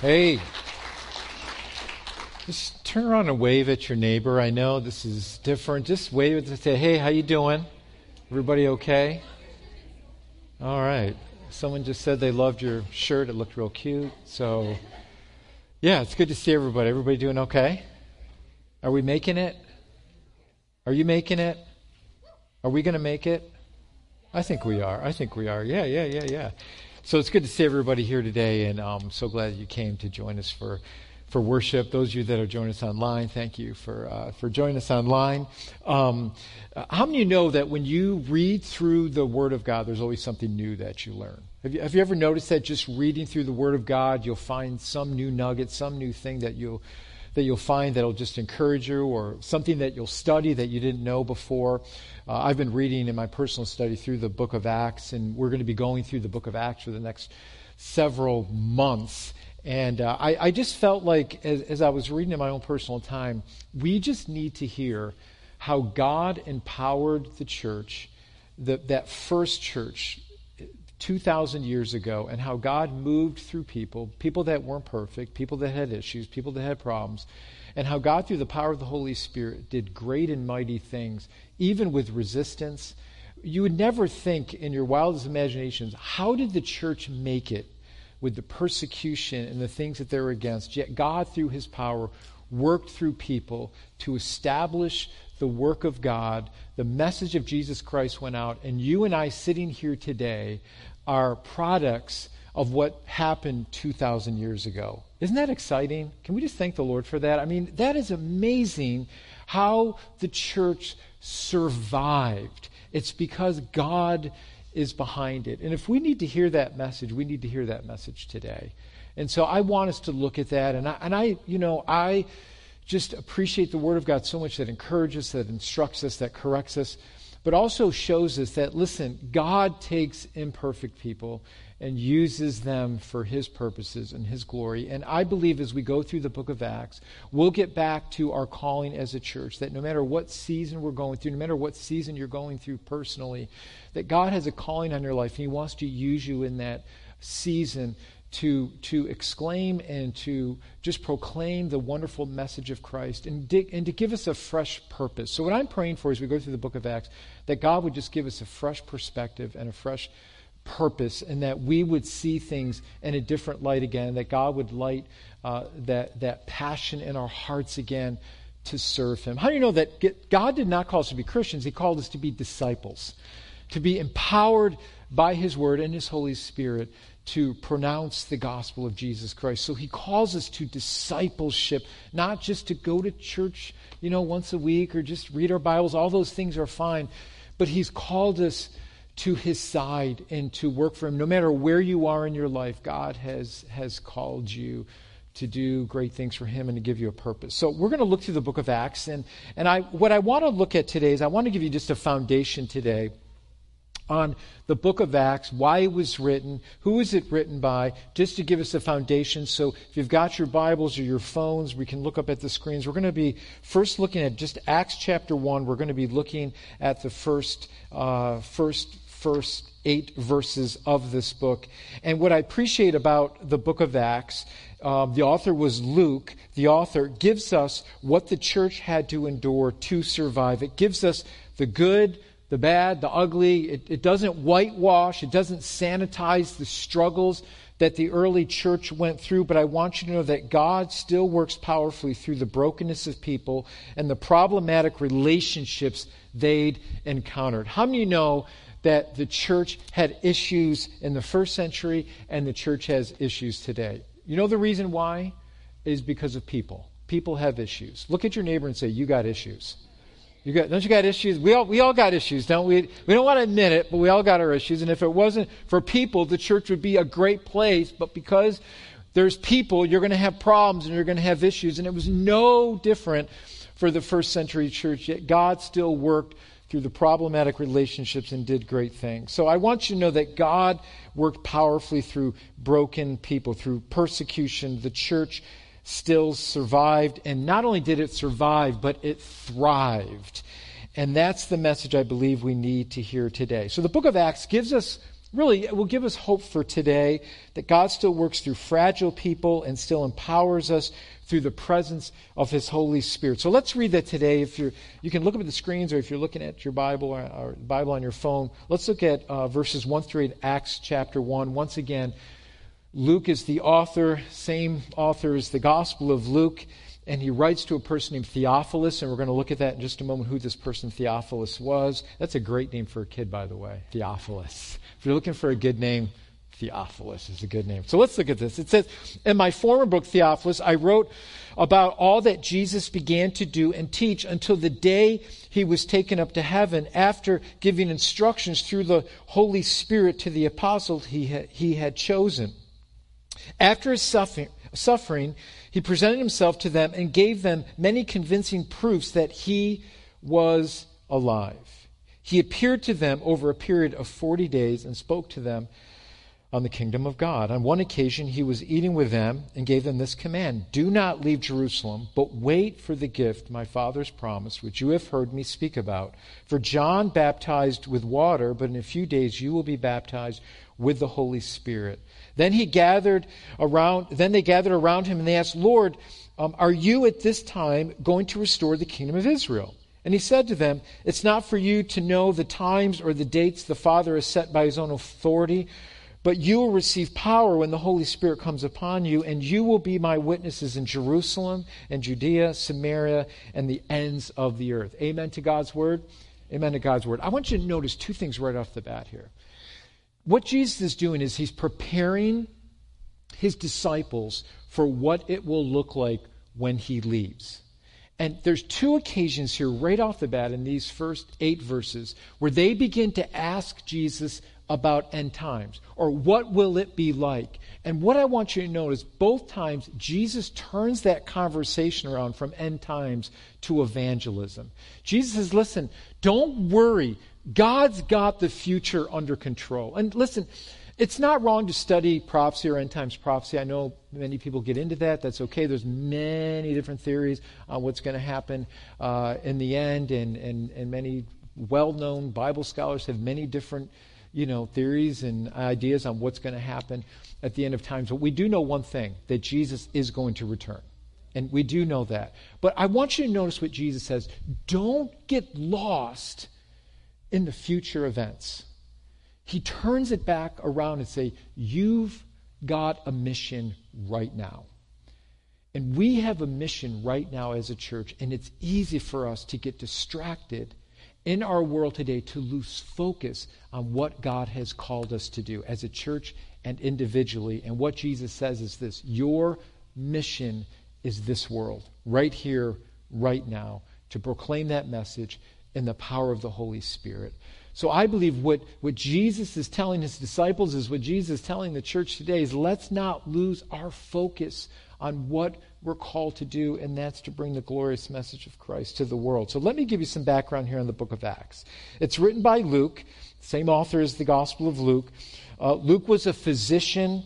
Hey. Just turn around and wave at your neighbor. I know this is different. Just wave and say, "Hey, how you doing? Everybody okay?" All right. Someone just said they loved your shirt. It looked real cute. So, yeah, it's good to see everybody. Everybody doing okay? Are we making it? Are you making it? Are we going to make it? I think we are. I think we are. Yeah, yeah, yeah, yeah. So it's good to see everybody here today, and I'm so glad you came to join us for for worship. Those of you that are joining us online, thank you for uh, for joining us online. Um, how many of you know that when you read through the Word of God, there's always something new that you learn? Have you, have you ever noticed that just reading through the Word of God, you'll find some new nugget, some new thing that you'll that you'll find that'll just encourage you, or something that you'll study that you didn't know before. Uh, I've been reading in my personal study through the book of Acts, and we're going to be going through the book of Acts for the next several months. And uh, I, I, just felt like, as, as I was reading in my own personal time, we just need to hear how God empowered the church, the, that first church, 2,000 years ago, and how God moved through people, people that weren't perfect, people that had issues, people that had problems, and how God, through the power of the Holy Spirit, did great and mighty things, even with resistance. You would never think in your wildest imaginations, how did the church make it with the persecution and the things that they're against? Yet God, through his power, worked through people to establish the work of God. The message of Jesus Christ went out, and you and I sitting here today are products of what happened 2,000 years ago. Isn't that exciting? Can we just thank the Lord for that? I mean, that is amazing how the church survived. It's because God is behind it. And if we need to hear that message, we need to hear that message today. And so I want us to look at that. And I, and I you know, I just appreciate the Word of God so much that encourages, us, that instructs us, that corrects us, but also shows us that, listen, God takes imperfect people and uses them for his purposes and his glory. And I believe as we go through the book of Acts, we'll get back to our calling as a church that no matter what season we're going through, no matter what season you're going through personally, that God has a calling on your life and he wants to use you in that season to, to exclaim and to just proclaim the wonderful message of Christ and, dig, and to give us a fresh purpose. So, what I'm praying for as we go through the book of Acts, that God would just give us a fresh perspective and a fresh purpose and that we would see things in a different light again, that God would light uh, that, that passion in our hearts again to serve Him. How do you know that God did not call us to be Christians? He called us to be disciples, to be empowered by His Word and His Holy Spirit to pronounce the gospel of Jesus Christ. So He calls us to discipleship, not just to go to church, you know, once a week or just read our Bibles. All those things are fine. But He's called us to his side and to work for him. No matter where you are in your life, God has, has called you to do great things for him and to give you a purpose. So we're going to look through the book of Acts. And, and I, what I want to look at today is I want to give you just a foundation today on the book of Acts, why it was written, who was it written by, just to give us a foundation. So if you've got your Bibles or your phones, we can look up at the screens. We're going to be first looking at just Acts chapter 1. We're going to be looking at the first, uh, first first eight verses of this book. And what I appreciate about the book of Acts, um, the author was Luke. The author gives us what the church had to endure to survive. It gives us the good, the bad, the ugly. It, it doesn't whitewash, it doesn't sanitize the struggles that the early church went through, but I want you to know that God still works powerfully through the brokenness of people and the problematic relationships they'd encountered. How many know that the church had issues in the first century and the church has issues today. You know the reason why? Is because of people. People have issues. Look at your neighbor and say, You got issues. You got, don't you got issues? We all, we all got issues, don't we? We don't want to admit it, but we all got our issues. And if it wasn't for people, the church would be a great place. But because there's people, you're going to have problems and you're going to have issues. And it was no different for the first century church. Yet God still worked through the problematic relationships and did great things. So I want you to know that God worked powerfully through broken people, through persecution. The church still survived, and not only did it survive, but it thrived. And that's the message I believe we need to hear today. So the book of Acts gives us really will give us hope for today that God still works through fragile people and still empowers us through the presence of his Holy Spirit. So let's read that today. If you're, you can look up at the screens or if you're looking at your Bible or, or Bible on your phone, let's look at uh, verses 1 through 8, Acts chapter 1. Once again, Luke is the author, same author as the Gospel of Luke, and he writes to a person named Theophilus, and we're going to look at that in just a moment who this person Theophilus was. That's a great name for a kid, by the way, Theophilus. If you're looking for a good name, Theophilus is a good name. So let's look at this. It says, In my former book, Theophilus, I wrote about all that Jesus began to do and teach until the day he was taken up to heaven after giving instructions through the Holy Spirit to the apostles he had, he had chosen. After his suffering, suffering, he presented himself to them and gave them many convincing proofs that he was alive. He appeared to them over a period of 40 days and spoke to them on the kingdom of God. On one occasion, he was eating with them and gave them this command Do not leave Jerusalem, but wait for the gift my Father's promised, which you have heard me speak about. For John baptized with water, but in a few days you will be baptized with the Holy Spirit. Then he gathered around, then they gathered around him and they asked, Lord, um, are you at this time going to restore the kingdom of Israel? And he said to them, It's not for you to know the times or the dates the Father has set by his own authority, but you will receive power when the Holy Spirit comes upon you, and you will be my witnesses in Jerusalem and Judea, Samaria, and the ends of the earth. Amen to God's word. Amen to God's word. I want you to notice two things right off the bat here what Jesus is doing is he's preparing his disciples for what it will look like when he leaves. And there's two occasions here right off the bat in these first eight verses where they begin to ask Jesus about end times or what will it be like. And what I want you to notice both times Jesus turns that conversation around from end times to evangelism. Jesus says, listen, don't worry God's got the future under control. And listen, it's not wrong to study prophecy or end times prophecy. I know many people get into that. That's okay. There's many different theories on what's going to happen uh, in the end, and, and, and many well-known Bible scholars have many different you know, theories and ideas on what's going to happen at the end of times. But we do know one thing that Jesus is going to return. And we do know that. But I want you to notice what Jesus says. Don't get lost in the future events. He turns it back around and say, "You've got a mission right now." And we have a mission right now as a church, and it's easy for us to get distracted in our world today to lose focus on what God has called us to do as a church and individually. And what Jesus says is this Your mission is this world, right here, right now, to proclaim that message, in the power of the Holy Spirit. So I believe what, what Jesus is telling his disciples is what Jesus is telling the church today is let's not lose our focus on what we're called to do, and that's to bring the glorious message of Christ to the world. So let me give you some background here on the book of Acts. It's written by Luke, same author as the Gospel of Luke. Uh, Luke was a physician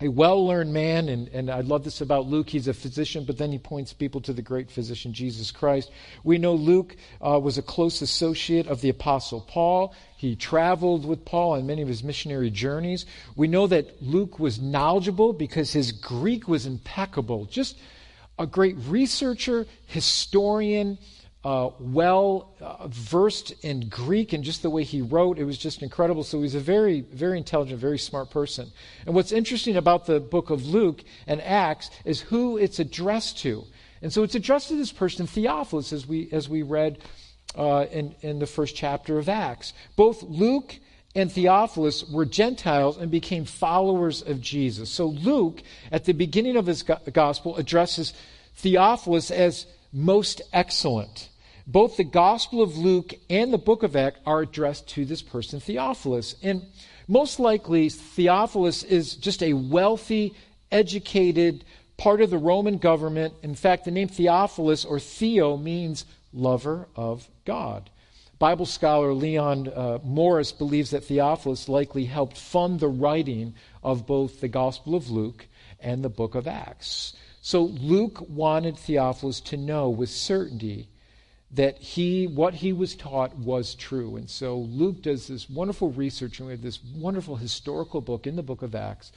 a well learned man, and, and I love this about Luke. He's a physician, but then he points people to the great physician, Jesus Christ. We know Luke uh, was a close associate of the Apostle Paul. He traveled with Paul on many of his missionary journeys. We know that Luke was knowledgeable because his Greek was impeccable. Just a great researcher, historian, uh, well uh, versed in Greek and just the way he wrote. It was just incredible. So he's a very, very intelligent, very smart person. And what's interesting about the book of Luke and Acts is who it's addressed to. And so it's addressed to this person, Theophilus, as we, as we read uh, in, in the first chapter of Acts. Both Luke and Theophilus were Gentiles and became followers of Jesus. So Luke, at the beginning of his gospel, addresses Theophilus as most excellent. Both the Gospel of Luke and the book of Acts are addressed to this person, Theophilus. And most likely, Theophilus is just a wealthy, educated part of the Roman government. In fact, the name Theophilus or Theo means lover of God. Bible scholar Leon uh, Morris believes that Theophilus likely helped fund the writing of both the Gospel of Luke and the book of Acts. So Luke wanted Theophilus to know with certainty that he what he was taught was true. And so Luke does this wonderful research, and we have this wonderful historical book in the book of Acts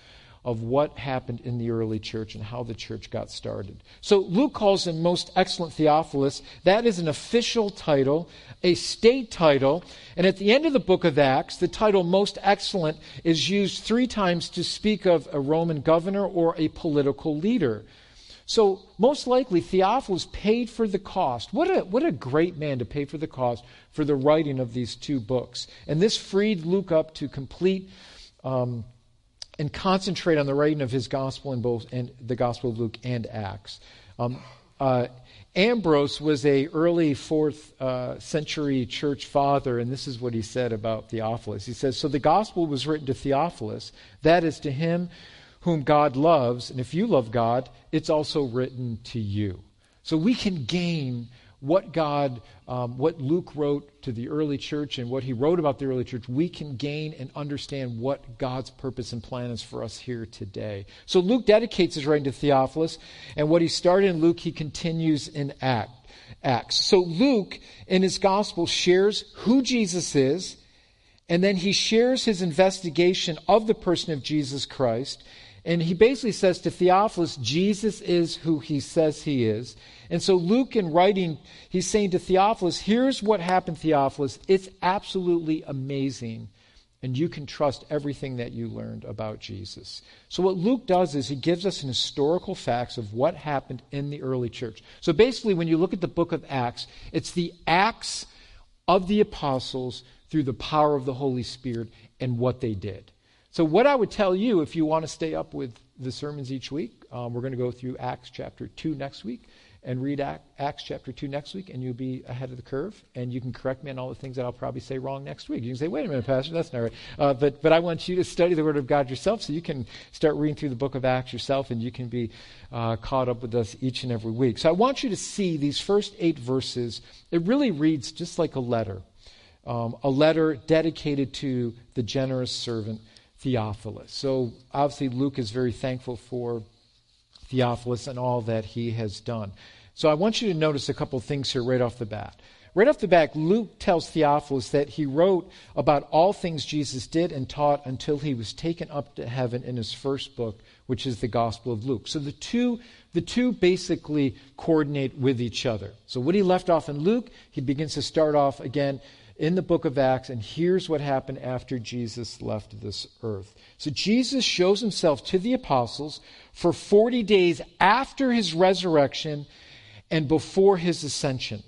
of what happened in the early church and how the church got started. So Luke calls him most excellent Theophilus. That is an official title, a state title. And at the end of the book of Acts, the title most excellent is used three times to speak of a Roman governor or a political leader. So, most likely, Theophilus paid for the cost. What a, what a great man to pay for the cost for the writing of these two books. And this freed Luke up to complete um, and concentrate on the writing of his gospel in both and the Gospel of Luke and Acts. Um, uh, Ambrose was a early fourth uh, century church father, and this is what he said about Theophilus. He says, "So the gospel was written to Theophilus, that is to him whom God loves, and if you love God, it's also written to you." So we can gain what God, um, what Luke wrote to the early church and what he wrote about the early church, we can gain and understand what God's purpose and plan is for us here today. So Luke dedicates his writing to Theophilus, and what he started in Luke, he continues in Act, Acts. So Luke, in his gospel, shares who Jesus is, and then he shares his investigation of the person of Jesus Christ. And he basically says to Theophilus, Jesus is who he says he is. And so Luke, in writing, he's saying to Theophilus, here's what happened, Theophilus. It's absolutely amazing. And you can trust everything that you learned about Jesus. So, what Luke does is he gives us an historical facts of what happened in the early church. So, basically, when you look at the book of Acts, it's the acts of the apostles through the power of the Holy Spirit and what they did. So, what I would tell you if you want to stay up with the sermons each week, um, we're going to go through Acts chapter 2 next week and read Acts chapter 2 next week, and you'll be ahead of the curve. And you can correct me on all the things that I'll probably say wrong next week. You can say, wait a minute, Pastor, that's not right. Uh, but, but I want you to study the Word of God yourself so you can start reading through the book of Acts yourself, and you can be uh, caught up with us each and every week. So I want you to see these first eight verses. It really reads just like a letter, um, a letter dedicated to the generous servant Theophilus. So obviously, Luke is very thankful for Theophilus and all that he has done. So I want you to notice a couple things here right off the bat. Right off the bat, Luke tells Theophilus that he wrote about all things Jesus did and taught until he was taken up to heaven in his first book, which is the Gospel of Luke. So the two, the two basically coordinate with each other. So what he left off in Luke, he begins to start off again in the book of Acts, and here's what happened after Jesus left this earth. So Jesus shows himself to the apostles for 40 days after his resurrection and before his ascension.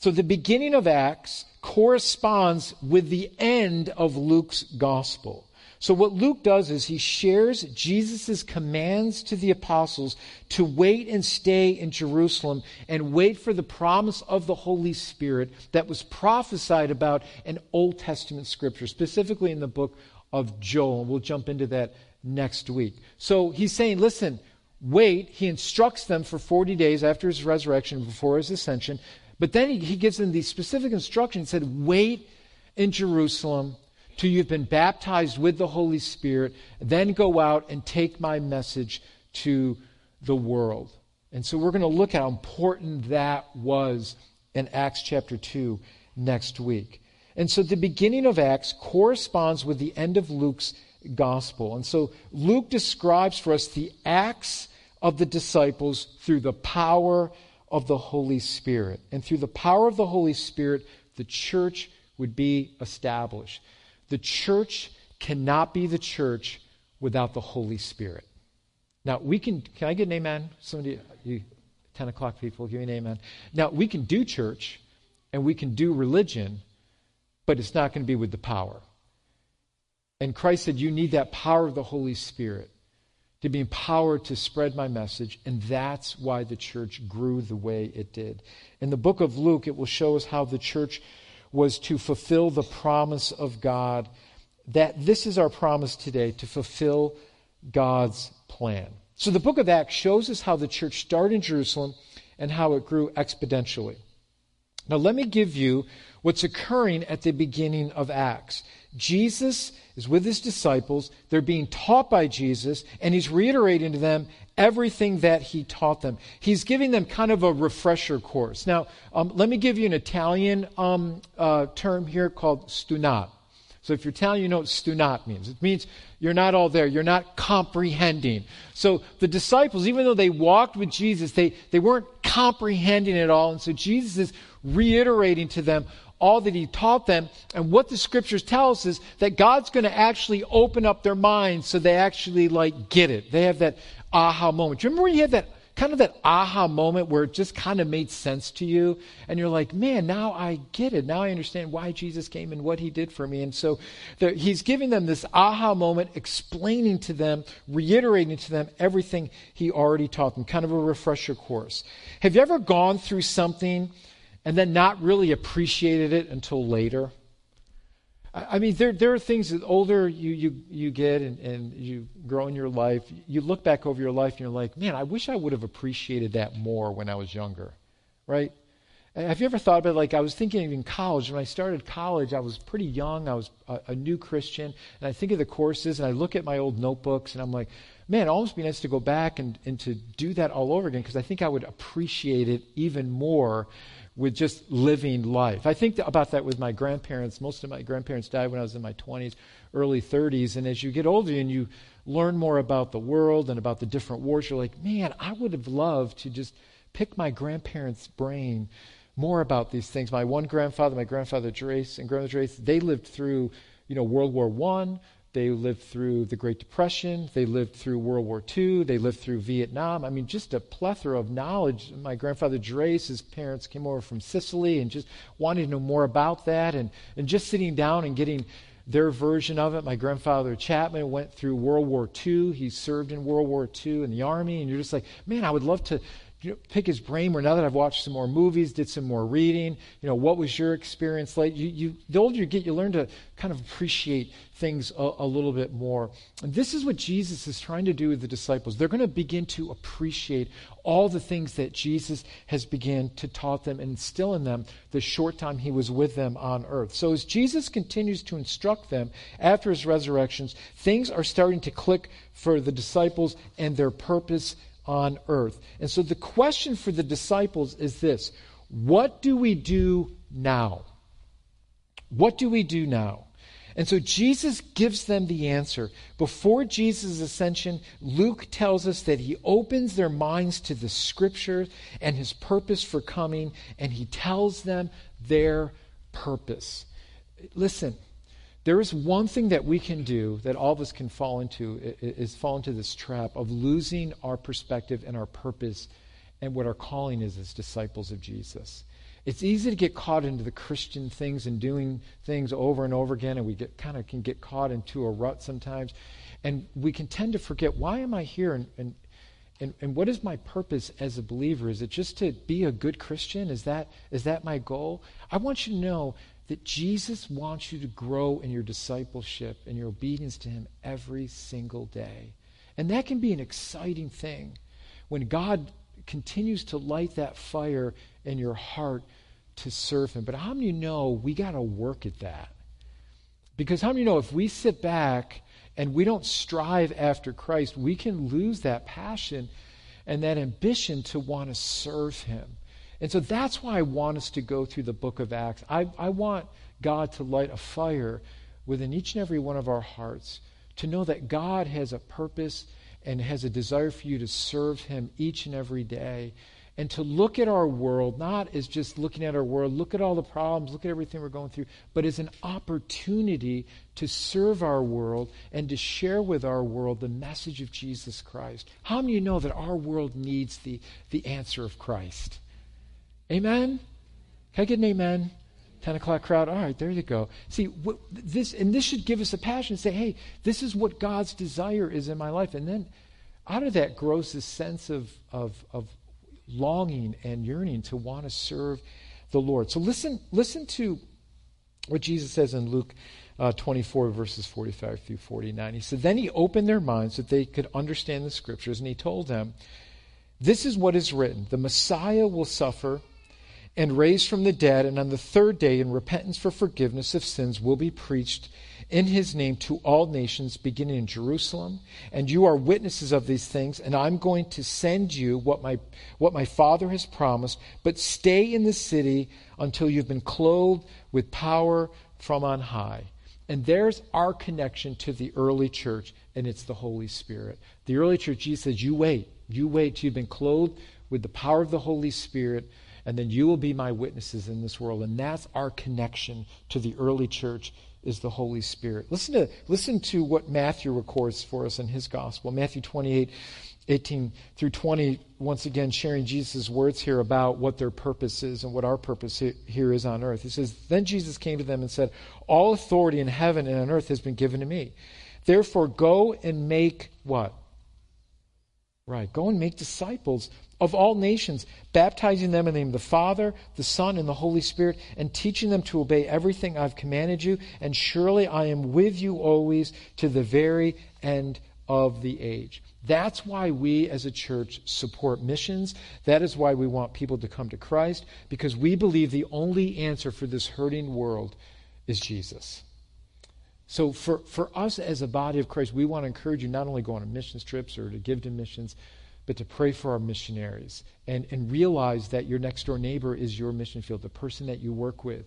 So the beginning of Acts corresponds with the end of Luke's gospel. So what Luke does is he shares Jesus' commands to the apostles to wait and stay in Jerusalem and wait for the promise of the Holy Spirit that was prophesied about in Old Testament scripture, specifically in the book of Joel. We'll jump into that next week. So he's saying, listen, wait. He instructs them for 40 days after his resurrection, before his ascension. But then he, he gives them these specific instructions. He said, wait in Jerusalem till you've been baptized with the Holy Spirit, then go out and take my message to the world. And so we're going to look at how important that was in Acts chapter 2 next week. And so the beginning of Acts corresponds with the end of Luke's gospel. And so Luke describes for us the acts of the disciples through the power of the Holy Spirit. And through the power of the Holy Spirit, the church would be established. The church cannot be the church without the Holy Spirit. Now, we can, can I get an amen? Somebody, you 10 o'clock people, give me an amen. Now, we can do church and we can do religion, but it's not going to be with the power. And Christ said, You need that power of the Holy Spirit to be empowered to spread my message. And that's why the church grew the way it did. In the book of Luke, it will show us how the church was to fulfill the promise of God. That this is our promise today to fulfill God's plan. So the book of Acts shows us how the church started in Jerusalem and how it grew exponentially. Now, let me give you what's occurring at the beginning of Acts. Jesus is with his disciples. They're being taught by Jesus, and he's reiterating to them everything that he taught them. He's giving them kind of a refresher course. Now, um, let me give you an Italian um, uh, term here called stunat. So if you're Italian, you know what stunat means. It means you're not all there. You're not comprehending. So the disciples, even though they walked with Jesus, they, they weren't comprehending it all. And so Jesus is reiterating to them all that he taught them. And what the scriptures tell us is that God's going to actually open up their minds so they actually like get it. They have that aha moment. Do you remember when you had that kind of that aha moment where it just kind of made sense to you and you're like man now i get it now i understand why jesus came and what he did for me and so the, he's giving them this aha moment explaining to them reiterating to them everything he already taught them kind of a refresher course have you ever gone through something and then not really appreciated it until later. I mean, there, there are things that older you, you, you get and, and you grow in your life, you look back over your life and you're like, man, I wish I would have appreciated that more when I was younger, right? Have you ever thought about? Like, I was thinking in college, when I started college, I was pretty young. I was a, a, new Christian. And I think of the courses, and I look at my old notebooks, and I'm like, man, it almost be nice to go back and, and to do that all over again, because I think I would appreciate it even more with just living life. I think about that with my grandparents. Most of my grandparents died when I was in my 20s, early 30s. And as you get older and you learn more about the world and about the different wars, you're like, man, I would have loved to just pick my grandparents' brain more about these things. My one grandfather, my grandfather Drace and grandmother Drace, they lived through, you know, World War One, they lived through the Great Depression. They lived through World War II. They lived through Vietnam. I mean, just a plethora of knowledge. My grandfather Drace, his parents came over from Sicily and just wanted to know more about that. And, and just sitting down and getting their version of it. My grandfather Chapman went through World War II. He served in World War II in the Army. And you're just like, man, I would love to you know, pick his brain more now that I've watched some more movies, did some more reading. You know, what was your experience like? You, you, the older you get, you learn to kind of appreciate things a, a little bit more. And this is what Jesus is trying to do with the disciples. They're going to begin to appreciate all the things that Jesus has begun to taught them and instill in them the short time he was with them on earth. So as Jesus continues to instruct them after his resurrections, things are starting to click for the disciples and their purpose on earth. And so the question for the disciples is this What do we do now? What do we do now? And so Jesus gives them the answer. Before Jesus' ascension, Luke tells us that he opens their minds to the scriptures and his purpose for coming, and he tells them their purpose. Listen, there is one thing that we can do that all of us can fall into is fall into this trap of losing our perspective and our purpose and what our calling is as disciples of Jesus. It's easy to get caught into the Christian things and doing things over and over again, and we get kind of can get caught into a rut sometimes. And we can tend to forget why am I here and, and and, and what is my purpose as a believer? Is it just to be a good Christian? Is that is that my goal? I want you to know that Jesus wants you to grow in your discipleship and your obedience to Him every single day. And that can be an exciting thing when God continues to light that fire in your heart to serve Him. But how many know we got to work at that? Because how many know if we sit back and we don't strive after Christ, we can lose that passion and that ambition to want to serve Him. And so that's why I want us to go through the book of Acts. I, I want God to light a fire within each and every one of our hearts to know that God has a purpose and has a desire for you to serve Him each and every day. And to look at our world, not as just looking at our world, look at all the problems, look at everything we're going through, but as an opportunity to serve our world and to share with our world the message of Jesus Christ. How many of you know that our world needs the, the answer of Christ? Amen? Can I get an amen? 10 o'clock crowd. All right, there you go. See, what, this, and this should give us a passion to say, hey, this is what God's desire is in my life. And then out of that grows this sense of, of, of longing and yearning to want to serve the Lord. So listen, listen to what Jesus says in Luke uh, 24, verses 45 through 49. He said, Then he opened their minds that they could understand the scriptures, and he told them, This is what is written the Messiah will suffer and raised from the dead, and on the third day, in repentance for forgiveness of sins, will be preached in his name to all nations, beginning in Jerusalem. And you are witnesses of these things, and I'm going to send you what my, what my Father has promised. But stay in the city until you've been clothed with power from on high. And there's our connection to the early church, and it's the Holy Spirit. The early church, Jesus says, You wait. You wait till you've been clothed with the power of the Holy Spirit, and then you will be my witnesses in this world. And that's our connection to the early church is the Holy Spirit. Listen to, listen to what Matthew records for us in his gospel. Matthew 28, 18 through 20, once again sharing Jesus' words here about what their purpose is and what our purpose here is on earth. He says, Then Jesus came to them and said, All authority in heaven and on earth has been given to me. Therefore, go and make what? Right. Go and make disciples of all nations, baptizing them in the name of the Father, the Son, and the Holy Spirit, and teaching them to obey everything I've commanded you. And surely I am with you always to the very end of the age. That's why we as a church support missions. That is why we want people to come to Christ, because we believe the only answer for this hurting world is Jesus. So, for, for us as a body of Christ, we want to encourage you not only go on missions trips or to give to missions, but to pray for our missionaries and, and realize that your next door neighbor is your mission field. The person that you work with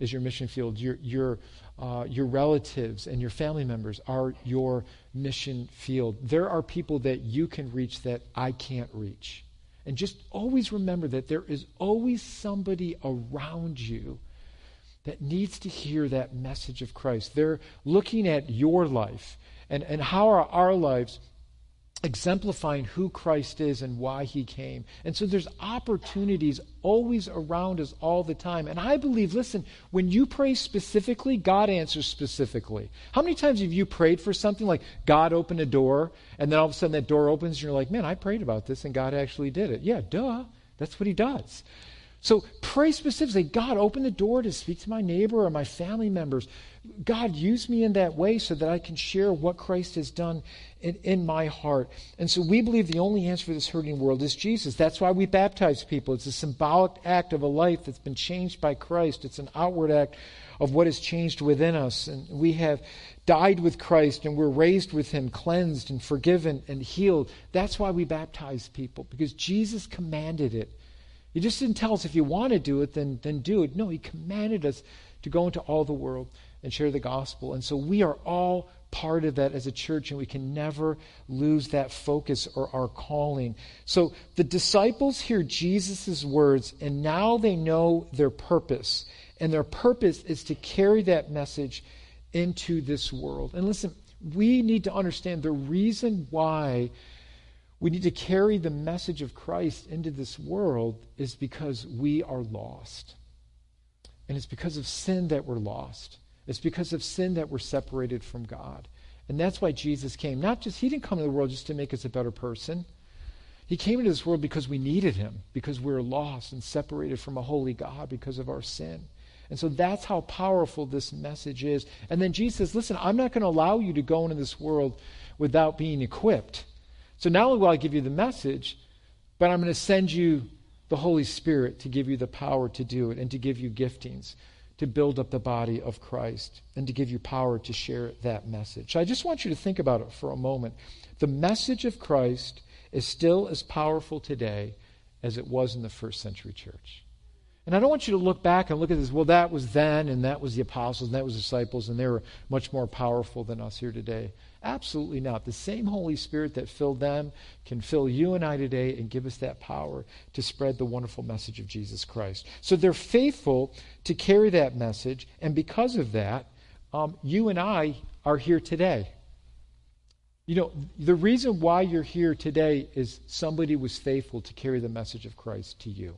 is your mission field. Your, your, uh, your relatives and your family members are your mission field. There are people that you can reach that I can't reach. And just always remember that there is always somebody around you that needs to hear that message of Christ. They're looking at your life and, and how are our lives exemplifying who Christ is and why he came. And so there's opportunities always around us all the time. And I believe, listen, when you pray specifically, God answers specifically. How many times have you prayed for something like God opened a door and then all of a sudden that door opens and you're like, man, I prayed about this and God actually did it? Yeah, duh. That's what he does. So pray specifically God, open the door to speak to my neighbor or my family members. God, use me in that way so that I can share what Christ has done in, in, my heart. And so we believe the only answer for this hurting world is Jesus. That's why we baptize people. It's a symbolic act of a life that's been changed by Christ, it's an outward act of what has changed within us. And we have died with Christ and we're raised with Him, cleansed and forgiven and healed. That's why we baptize people, because Jesus commanded it. He just didn't tell us if you want to do it, then, then do it. No, He commanded us to go into all the world and share the gospel. And so we are all part of that as a church, and we can never lose that focus or our calling. So the disciples hear Jesus' words, and now they know their purpose. And their purpose is to carry that message into this world. And listen, we need to understand the reason why we need to carry the message of Christ into this world is because we are lost. And it's because of sin that we're lost. It's because of sin that we're separated from God. And that's why Jesus came. Not just, he didn't come to the world just to make us a better person. He came into this world because we needed him, because we were lost and separated from a holy God because of our sin. And so that's how powerful this message is. And then Jesus says, Listen, I'm not going to allow you to go into this world without being equipped. So not only will I give you the message, but I'm going to send you the Holy Spirit to give you the power to do it and to give you giftings to build up the body of Christ and to give you power to share that message. So I just want you to think about it for a moment. The message of Christ is still as powerful today as it was in the first century church. And I don't want you to look back and look at this, well, that was then, and that was the apostles, and that was disciples, and they were much more powerful than us here today. Absolutely not. The same Holy Spirit that filled them can fill you and I today and give us that power to spread the wonderful message of Jesus Christ. So they're faithful to carry that message, and because of that, um, you and I are here today. You know, the reason why you're here today is somebody was faithful to carry the message of Christ to you.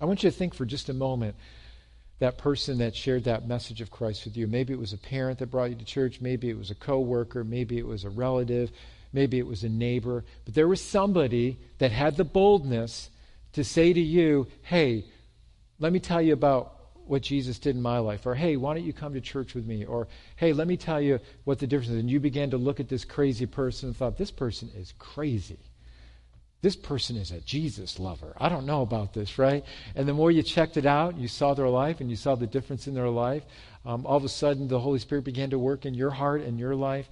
I want you to think for just a moment that person that shared that message of Christ with you. Maybe it was a parent that brought you to church, maybe it was a coworker, maybe it was a relative, maybe it was a neighbor, but there was somebody that had the boldness to say to you, "Hey, let me tell you about what Jesus did in my life," or "Hey, why don't you come to church with me?" or "Hey, let me tell you what the difference is." And you began to look at this crazy person and thought, "This person is crazy." This person is a Jesus lover. I don't know about this, right? And the more you checked it out, you saw their life and you saw the difference in their life, um, all of a sudden the Holy Spirit began to work in your heart and your life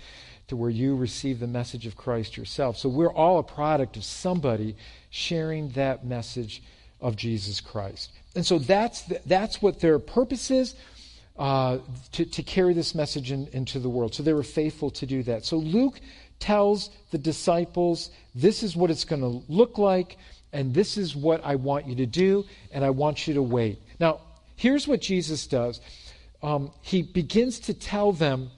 to where you receive the message of Christ yourself. So we're all a product of somebody sharing that message of Jesus Christ. And so that's, the, that's what their purpose is. Uh, to, to carry this message in, into the world. So they were faithful to do that. So Luke tells the disciples, this is what it's going to look like, and this is what I want you to do, and I want you to wait. Now, here's what Jesus does um, He begins to tell them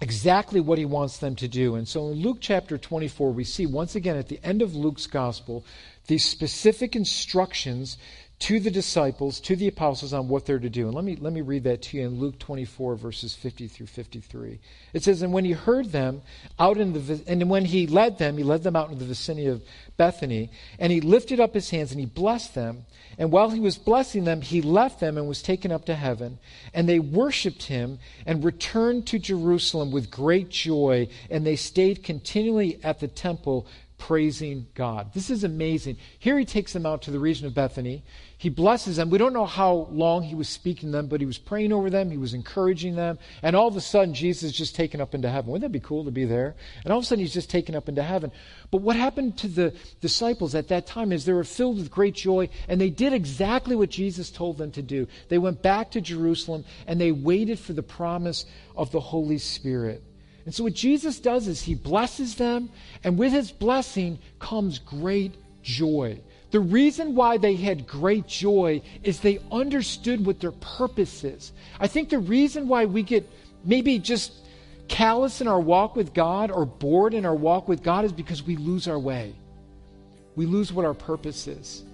exactly what he wants them to do. And so in Luke chapter 24, we see once again at the end of Luke's gospel these specific instructions to the disciples, to the apostles on what they're to do. And let me, let me read that to you in Luke 24, verses 50 through 53. It says, And when he heard them out in the, and when he led them, he led them out into the vicinity of Bethany, and he lifted up his hands and he blessed them. And while he was blessing them, he left them and was taken up to heaven. And they worshiped him and returned to Jerusalem with great joy, and they stayed continually at the temple praising God. This is amazing. Here he takes them out to the region of Bethany. He blesses them. We don't know how long he was speaking to them, but he was praying over them. He was encouraging them. And all of a sudden, Jesus is just taken up into heaven. Wouldn't that be cool to be there? And all of a sudden, he's just taken up into heaven. But what happened to the disciples at that time is they were filled with great joy, and they did exactly what Jesus told them to do. They went back to Jerusalem, and they waited for the promise of the Holy Spirit. And so, what Jesus does is he blesses them, and with his blessing comes great joy. The reason why they had great joy is they understood what their purpose is. I think the reason why we get maybe just callous in our walk with God or bored in our walk with God is because we lose our way. We lose what our purpose is.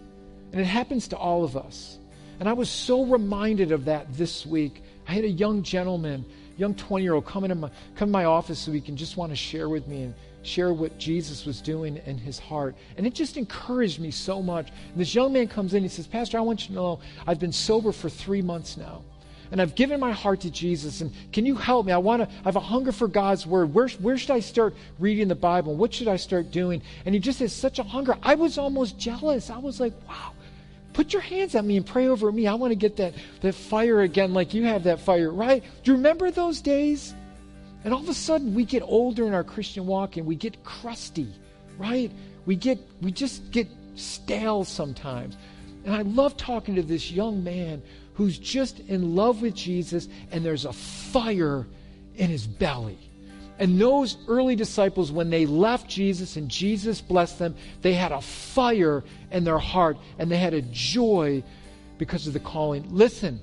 And it happens to all of us. And I was so reminded of that this week. I had a young gentleman young 20 year old come into my, come to my office so he can just want to share with me and share what Jesus was doing in his heart. And it just encouraged me so much. And this young man comes in, he says, Pastor, I want you to know I've been sober for three months now. And I've given my heart to Jesus. And can you help me? I want to, I have a hunger for God's word. Where, where should I start reading the Bible? What should I start doing? And he just has such a hunger. I was almost jealous. I was like, wow, put your hands on me and pray over me. I want to get that, that fire again like you have that fire, right? Do you remember those days? And all of a sudden we get older in our Christian walk and we get crusty, right? We get we just get stale sometimes. And I love talking to this young man who's just in love with Jesus and there's a fire in his belly. And those early disciples, when they left Jesus and Jesus blessed them, they had a fire in their heart and they had a joy because of the calling. Listen,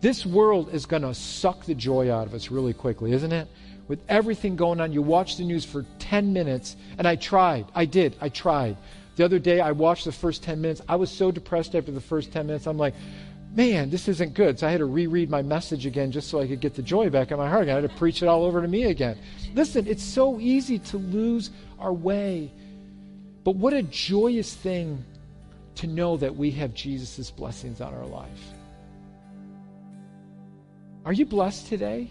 this world is going to suck the joy out of us really quickly, isn't it? With everything going on, you watch the news for 10 minutes, and I tried. I did. I tried. The other day, I watched the first 10 minutes. I was so depressed after the first 10 minutes. I'm like, man, this isn't good. So I had to reread my message again just so I could get the joy back in my heart. I had to preach it all over to me again. Listen, it's so easy to lose our way. But what a joyous thing to know that we have Jesus' blessings on our life. Are you blessed today?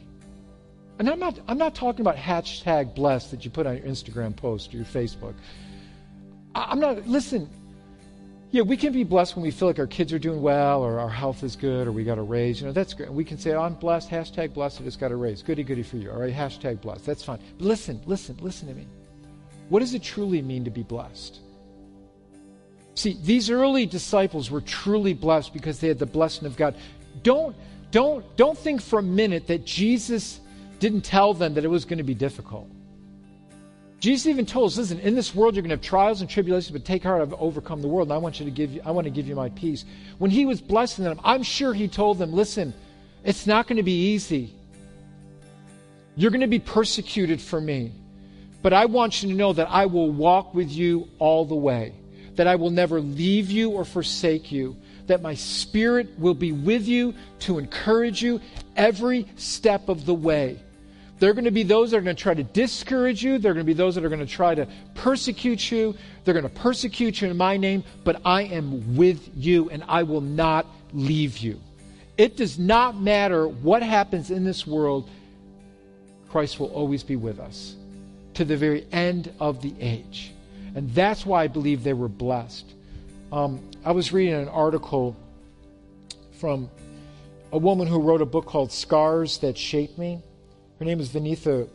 And I'm not, I'm not talking about hashtag blessed that you put on your Instagram post or your Facebook. I'm not, listen, yeah, we can be blessed when we feel like our kids are doing well or our health is good or we got a raise. You know, that's great. We can say, oh, I'm blessed, hashtag blessed, I just got a raise. Goody, goody for you. All right, hashtag blessed. That's fine. But listen, listen, listen to me. What does it truly mean to be blessed? See, these early disciples were truly blessed because they had the blessing of God. Don't, don't, don't think for a minute that Jesus didn't tell them that it was going to be difficult. Jesus even told us, listen, in this world you're going to have trials and tribulations, but take heart, I've overcome the world, and I want you to give you, I want to give you my peace. When he was blessing them, I'm sure he told them, listen, it's not going to be easy. You're going to be persecuted for me. But I want you to know that I will walk with you all the way, that I will never leave you or forsake you, that my spirit will be with you to encourage you every step of the way. There are going to be those that are going to try to discourage you. There are going to be those that are going to try to persecute you. They're going to persecute you in my name, but I am with you and I will not leave you. It does not matter what happens in this world, Christ will always be with us to the very end of the age. And that's why I believe they were blessed. Um, I was reading an article from a woman who wrote a book called Scars That Shape Me. Her name is Vaneetha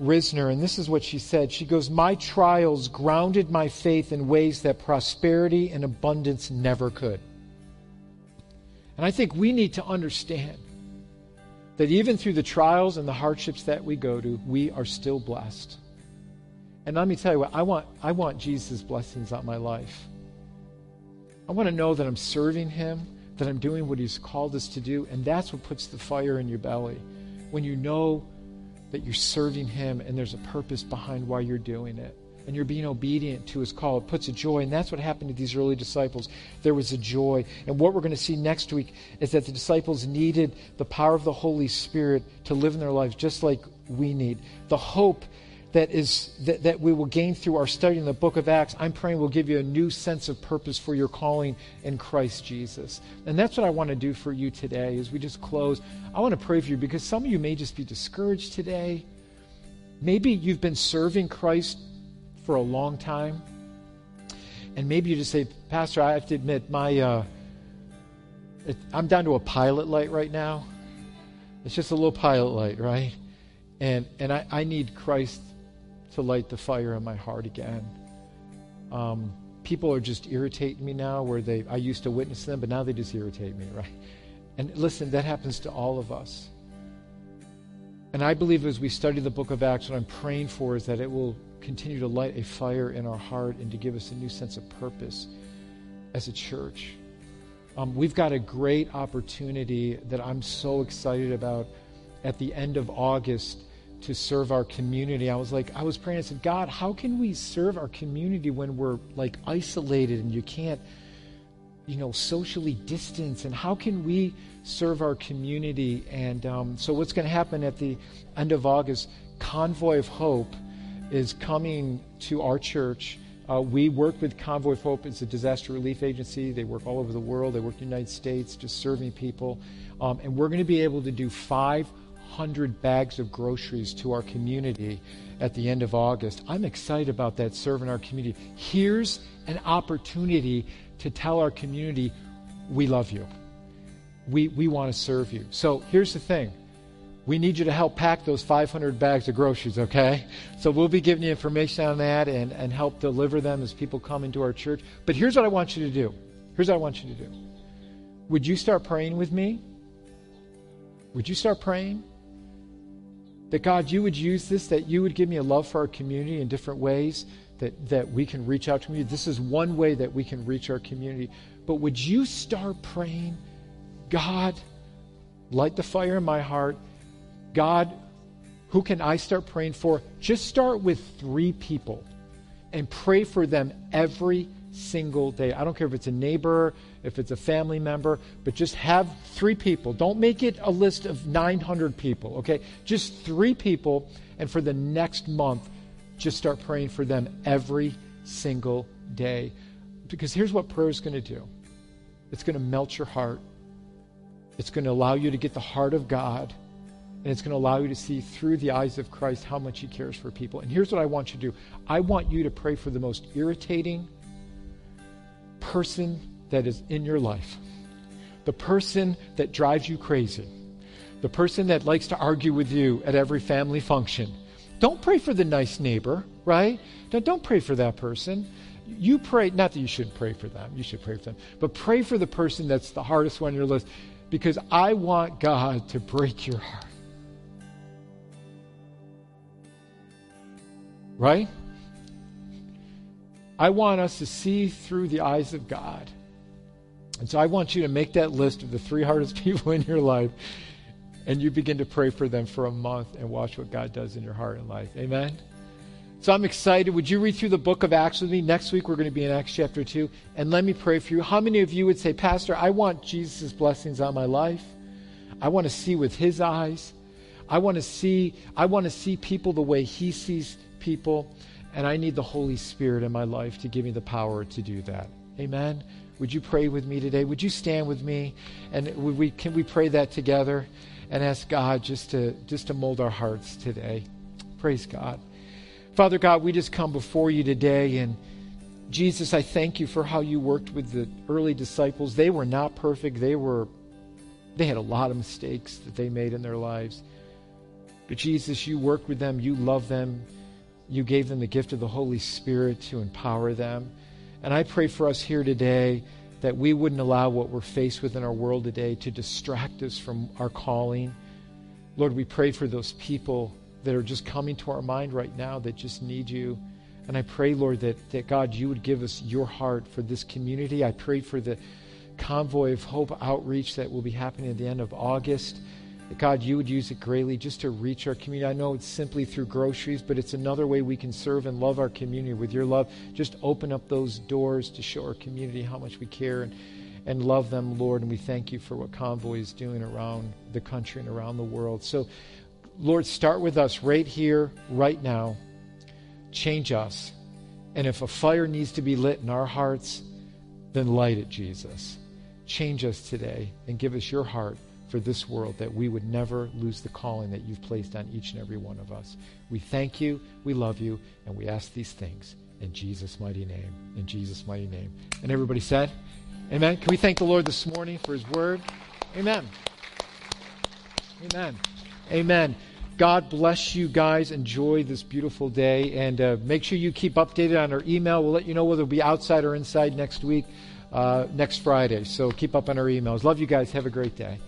Risner, and this is what she said. She goes, My trials grounded my faith in ways that prosperity and abundance never could. And I think we need to understand that even through the trials and the hardships that we go to, we are still blessed. And let me tell you what, I want, I want Jesus' blessings on my life. I want to know that I'm serving Him, that I'm doing what He's called us to do, and that's what puts the fire in your belly. When you know that you're serving Him and there's a purpose behind why you're doing it and you're being obedient to his call. It puts a joy, and that's what happened to these early disciples. There was a joy. And what we're going to see next week is that the disciples needed the power of the Holy Spirit to live in their lives just like we need. The hope that is that, that we will gain through our study in the book of Acts, I'm praying will give you a new sense of purpose for your calling in Christ Jesus. And that's what I want to do for you today as we just close. I want to pray for you because some of you may just be discouraged today. Maybe you've been serving Christ for a long time. And maybe you just say, Pastor, I have to admit, my uh, it, I'm down to a pilot light right now. It's just a little pilot light, right? And and I, I need Christ to light the fire in my heart again. Um, people are just irritating me now where they I used to witness them, but now they just irritate me, right? And listen, that happens to all of us. And I believe as we study the book of Acts, what I'm praying for is that it will continue to light a fire in our heart and to give us a new sense of purpose as a church. Um, we've got a great opportunity that I'm so excited about at the end of August to serve our community. I was like, I was praying, I said, God, how can we serve our community when we're like isolated and you can't, you know, socially distance? And how can we serve our community? And um, so, what's going to happen at the end of August? Convoy of Hope is coming to our church. Uh, we work with Convoy of Hope. It's a disaster relief agency. They work all over the world. They work in the United States, just serving people. Um, and we're going to be able to do 500 bags of groceries to our community at the end of August. I'm excited about that, serving our community. Here's an opportunity to tell our community, we love you. We, we want to serve you. So here's the thing we need you to help pack those 500 bags of groceries, okay? So we'll be giving you information on that and, and help deliver them as people come into our church. But here's what I want you to do. Here's what I want you to do. Would you start praying with me? Would you start praying? That God, you would use this, that you would give me a love for our community in different ways, that, that we can reach out to you. This is one way that we can reach our community. But would you start praying, God, light the fire in my heart God, who can I start praying for? Just start with three people and pray for them every single day. I don't care if it's a neighbor, if it's a family member, but just have three people. Don't make it a list of 900 people, okay? Just three people, and for the next month, just start praying for them every single day. Because here's what prayer is going to do it's going to melt your heart, it's going to allow you to get the heart of God and it's going to allow you to see through the eyes of Christ how much He cares for people. And here's what I want you to do I want you to pray for the most irritating person that is in your life, the person that drives you crazy, the person that likes to argue with you at every family function. Don't pray for the nice neighbor, right? Don't, pray for that person. You pray, not that you shouldn't pray for them, you should pray for them, but pray for the person that's the hardest one on your list because I want God to break your heart. Right? I want us to see through the eyes of God. And so I want you to make that list of the three hardest people in your life and you begin to pray for them for a month and watch what God does in your heart and life. Amen? So I'm excited. Would you read through the book of Acts with me? Next week we're going to be in Acts chapter 2. And let me pray for you. How many of you would say, Pastor, I want Jesus' blessings on my life? I want to see with his eyes. I want to see I want to see people the way he sees people, and I need the Holy Spirit in my life to give me the power to do that. Amen. Would you pray with me today? Would you stand with me? And we, can we pray that together and ask God just to, just to mold our hearts today? Praise God. Father God, we just come before you today and Jesus, I thank you for how you worked with the early disciples. They were not perfect. They were they had a lot of mistakes that they made in their lives. But Jesus, you worked with them, you loved them, you gave them the gift of the Holy Spirit to empower them. And I pray for us here today that we wouldn't allow what we're faced with in our world today to distract us from our calling. Lord, we pray for those people that are just coming to our mind right now that just need you. And I pray, Lord, that, that God, you would give us your heart for this community. I pray for the convoy of hope outreach that will be happening at the end of August. That God, you would use it greatly just to reach our community. I know it's simply through groceries, but it's another way we can serve and love our community with your love. Just open up those doors to show our community how much we care and, and love them, Lord. And we thank you for what Convoy is doing around the country and around the world. So, Lord, start with us right here, right now. Change us. And if a fire needs to be lit in our hearts, then light it, Jesus. Change us today and give us your heart for this world that we would never lose the calling that you've placed on each and every one of us. We thank you, we love you, and we ask these things in Jesus' mighty name. In Jesus' mighty name. And everybody said, Amen. Can we thank the Lord this morning for his word? Amen. Amen. Amen. God bless you guys. Enjoy this beautiful day. And uh, make sure you keep updated on our email. We'll let you know whether it'll be outside or inside next week, uh, next Friday. So keep up on our emails. Love you guys. Have a great day.